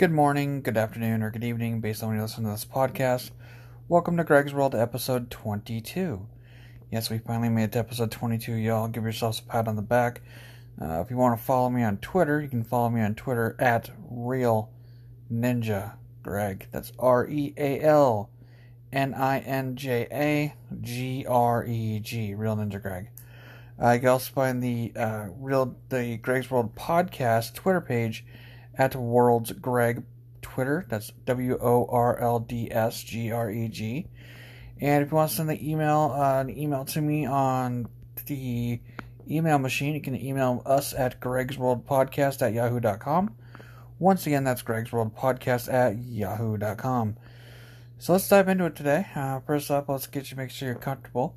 Good morning, good afternoon, or good evening, based on when you listen to this podcast. Welcome to Greg's World, episode 22. Yes, we finally made it to episode 22, y'all. Give yourselves a pat on the back. Uh, if you want to follow me on Twitter, you can follow me on Twitter at Real Ninja Greg. That's R E A L N I N J A G R E G. Real Ninja Greg. Uh, you can also find the uh, real the Greg's World podcast Twitter page at Worlds Greg Twitter. That's W O R L D S G R E G. And if you want to send the email, uh, an email to me on the email machine, you can email us at Greg's World Podcast at yahoo.com. Once again, that's Greg's World Podcast at yahoo.com. So let's dive into it today. Uh, first up, let's get you make sure you're comfortable.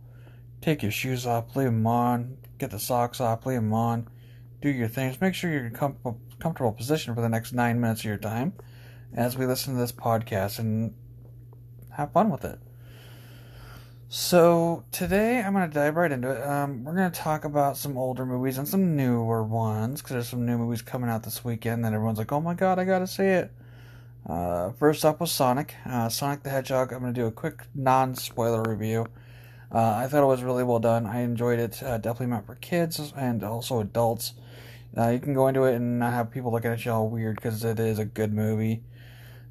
Take your shoes off, leave them on. Get the socks off, leave them on. Do your things. Make sure you're in a comfortable, comfortable position for the next nine minutes of your time as we listen to this podcast and have fun with it. So today I'm going to dive right into it. Um, we're going to talk about some older movies and some newer ones because there's some new movies coming out this weekend that everyone's like, "Oh my god, I got to see it." Uh, first up was Sonic, uh, Sonic the Hedgehog. I'm going to do a quick non-spoiler review. Uh, I thought it was really well done. I enjoyed it. Uh, definitely meant for kids and also adults. Uh, you can go into it and not have people looking at you all weird because it is a good movie.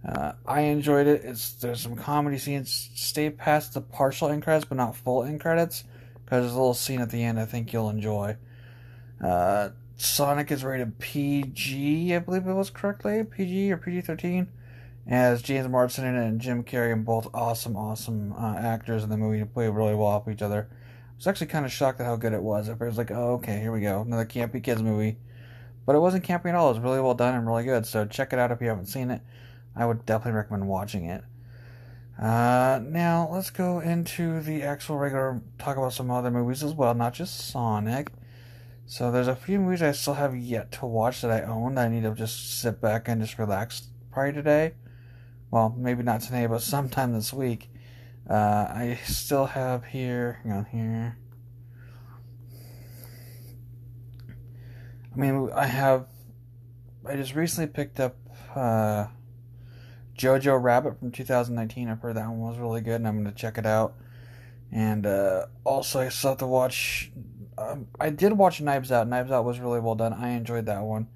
Uh, I enjoyed it. It's there's some comedy scenes. Stay past the partial end credits, but not full end credits, because there's a little scene at the end I think you'll enjoy. Uh, Sonic is rated PG, I believe it was correctly PG or PG thirteen. As James Marsden and Jim Carrey, are both awesome, awesome uh, actors in the movie, play really well off each other. I was actually kind of shocked at how good it was. At was like, oh, okay, here we go, another campy kids movie. But it wasn't campy at all. It was really well done and really good. So check it out if you haven't seen it. I would definitely recommend watching it. Uh, now let's go into the actual regular talk about some other movies as well, not just Sonic. So there's a few movies I still have yet to watch that I own that I need to just sit back and just relax prior today. Well, maybe not today, but sometime this week. Uh, I still have here. Hang on here. I mean, I have. I just recently picked up. Uh, Jojo Rabbit from 2019. I've heard that one was really good, and I'm going to check it out. And uh, also, I still have to watch. Um, I did watch Knives Out. Knives Out was really well done. I enjoyed that one.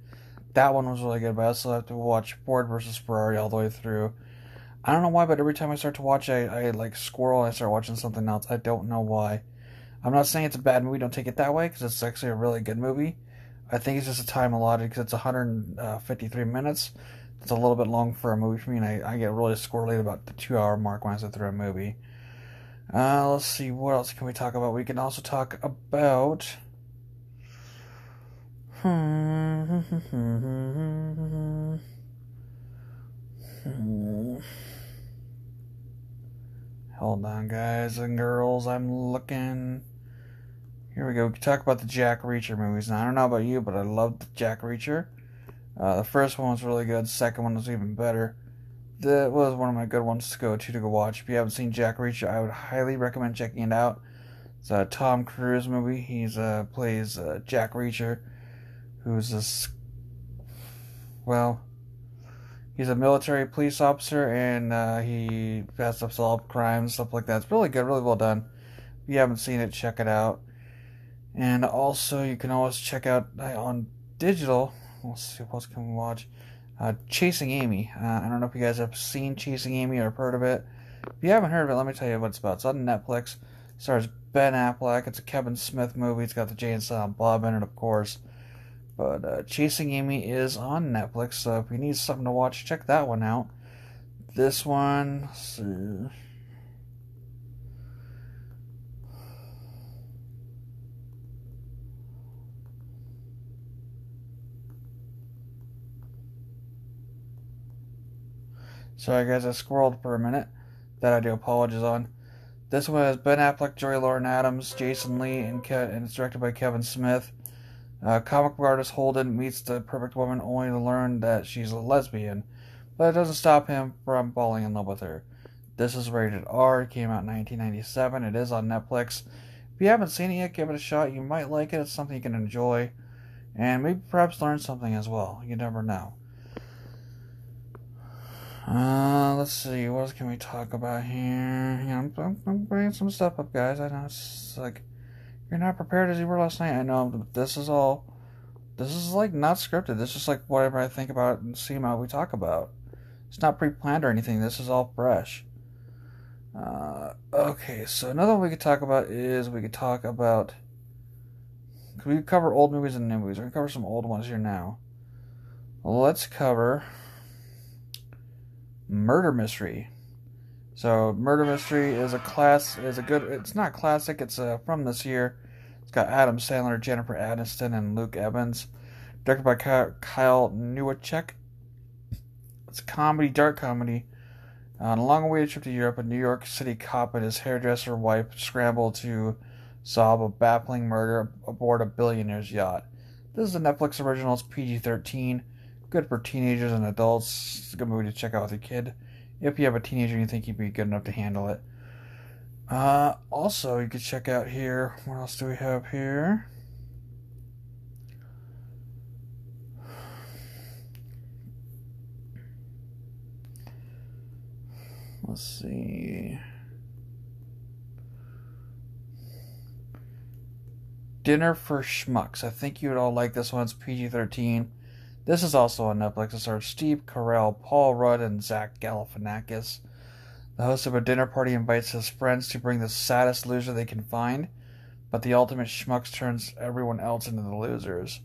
That one was really good, but I also have to watch Ford versus Ferrari all the way through. I don't know why, but every time I start to watch, I, I like squirrel and I start watching something else. I don't know why. I'm not saying it's a bad movie. Don't take it that way because it's actually a really good movie. I think it's just a time allotted because it's 153 uh, minutes it's a little bit long for a movie for me, and I, I get really squirrely about the two hour mark when I sit through a movie. Uh, let's see, what else can we talk about? We can also talk about. Hmm. Hmm. Hold on, guys and girls. I'm looking. Here we go. We can talk about the Jack Reacher movies. Now, I don't know about you, but I love the Jack Reacher. Uh, the first one was really good. The second one was even better. That was one of my good ones to go to to go watch. If you haven't seen Jack Reacher, I would highly recommend checking it out. It's a Tom Cruise movie. He's uh, plays uh, Jack Reacher, who's this well, he's a military police officer and uh, he has to solve crimes, stuff like that. It's really good, really well done. If you haven't seen it, check it out. And also, you can always check out uh, on digital Let's see what else can we watch. Uh, Chasing Amy. Uh, I don't know if you guys have seen Chasing Amy or heard of it. If you haven't heard of it, let me tell you what it's about. It's on Netflix. It stars Ben Affleck. It's a Kevin Smith movie. It's got the Jay and Silent Bob in it, of course. But uh, Chasing Amy is on Netflix, so if you need something to watch, check that one out. This one, see. Sorry, guys, I squirreled for a minute. That I do apologize on. This one has Ben Affleck, Joey Lauren Adams, Jason Lee, and, Ke- and it's directed by Kevin Smith. Uh, comic book artist Holden meets the perfect woman only to learn that she's a lesbian, but it doesn't stop him from falling in love with her. This is rated R. It came out in 1997. It is on Netflix. If you haven't seen it yet, give it a shot. You might like it. It's something you can enjoy, and maybe perhaps learn something as well. You never know. Uh, let's see. What else can we talk about here? Yeah, I'm, I'm, I'm bringing some stuff up, guys. I know it's like you're not prepared as you were last night. I know this is all. This is like not scripted. This is like whatever I think about and see how we talk about. It's not pre-planned or anything. This is all fresh. Uh, okay, so another one we could talk about is we could talk about. We cover old movies and new movies. We can cover some old ones here now. Let's cover Murder Mystery. So Murder Mystery is a class is a good. It's not classic. It's uh, from this year. It's got Adam Sandler, Jennifer Aniston, and Luke Evans. Directed by Kyle Newacheck. It's a comedy, dark comedy. On a long-awaited trip to Europe, a New York City cop and his hairdresser wife scramble to solve a baffling murder aboard a billionaire's yacht. This is a Netflix original. It's PG-13 good for teenagers and adults. It's a good movie to check out with your kid. If you have a teenager and you think he'd be good enough to handle it. Uh, also, you could check out here. What else do we have here? Let's see. Dinner for Schmucks. I think you would all like this one. It's PG 13. This is also on Netflix. It stars Steve Carell, Paul Rudd, and Zach Galifianakis. The host of a dinner party invites his friends to bring the saddest loser they can find, but the ultimate schmucks turns everyone else into the losers.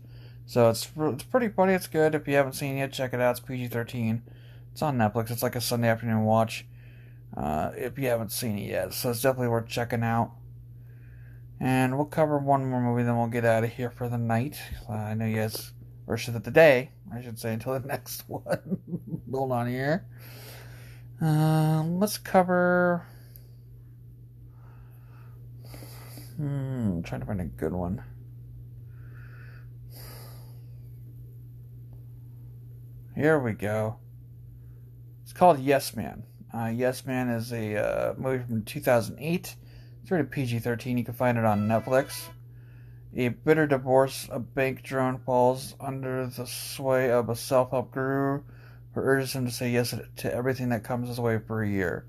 So it's it's pretty funny. It's good. If you haven't seen it yet, check it out. It's PG thirteen. It's on Netflix. It's like a Sunday afternoon watch. Uh, if you haven't seen it yet, so it's definitely worth checking out. And we'll cover one more movie, then we'll get out of here for the night. Uh, I know you guys or should the day, I should say, until the next one. Hold on here. Um, let's cover. Hmm, I'm trying to find a good one. Here we go. It's called Yes Man. Uh, yes Man is a uh, movie from 2008. It's rated PG 13. You can find it on Netflix. A bitter divorce, a bank drone falls under the sway of a self help guru who urges him to say yes to everything that comes his way for a year.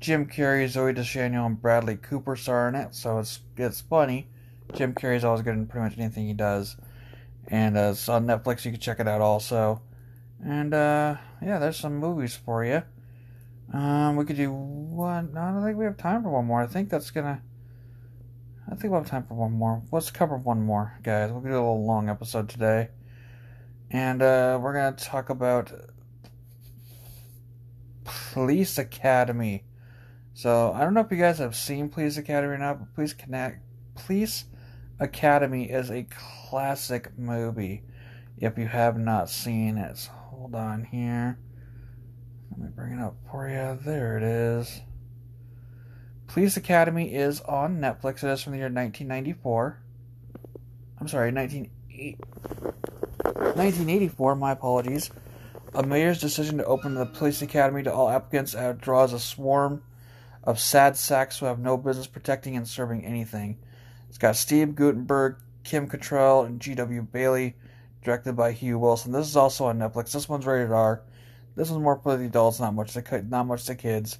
Jim Carrey, Zooey Deschanel, and Bradley Cooper star in it, so it's it's funny. Jim Carrey's always good in pretty much anything he does. And uh, it's on Netflix, you can check it out also. And uh, yeah, there's some movies for you. Um, we could do one. No, I don't think we have time for one more. I think that's gonna. I think we'll have time for one more. Let's cover one more, guys. We'll do a little long episode today. And uh, we're going to talk about Police Academy. So, I don't know if you guys have seen Police Academy or not, but Police, Connect, Police Academy is a classic movie. If you have not seen it, hold on here. Let me bring it up for you. There it is. Police Academy is on Netflix. It is from the year 1994. I'm sorry, 19, 1984. My apologies. A mayor's decision to open the police academy to all applicants draws a swarm of sad sacks who have no business protecting and serving anything. It's got Steve Guttenberg, Kim Cattrall, and G.W. Bailey, directed by Hugh Wilson. This is also on Netflix. This one's rated R. This one's more for the adults, not much to not much to kids.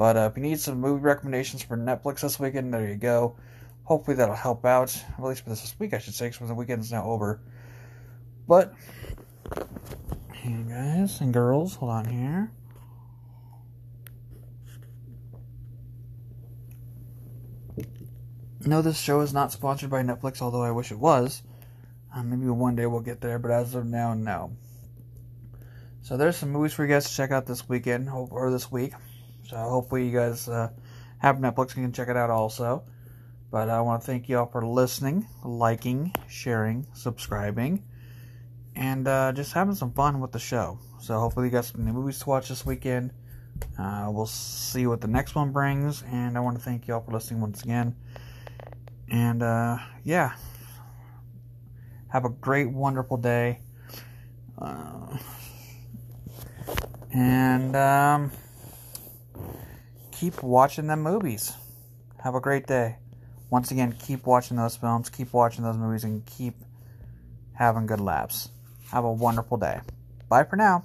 But uh, if you need some movie recommendations for Netflix this weekend, there you go. Hopefully that'll help out. At least for this week, I should say, because the weekend is now over. But, hey guys and girls, hold on here. No, this show is not sponsored by Netflix, although I wish it was. Uh, maybe one day we'll get there, but as of now, no. So there's some movies for you guys to check out this weekend or this week. So hopefully you guys uh, have Netflix and can check it out also. But I want to thank you all for listening, liking, sharing, subscribing, and uh, just having some fun with the show. So hopefully you got some new movies to watch this weekend. Uh, we'll see what the next one brings, and I want to thank you all for listening once again. And uh, yeah, have a great, wonderful day. Uh, and um, keep watching them movies. Have a great day. Once again, keep watching those films, keep watching those movies, and keep having good laughs. Have a wonderful day. Bye for now.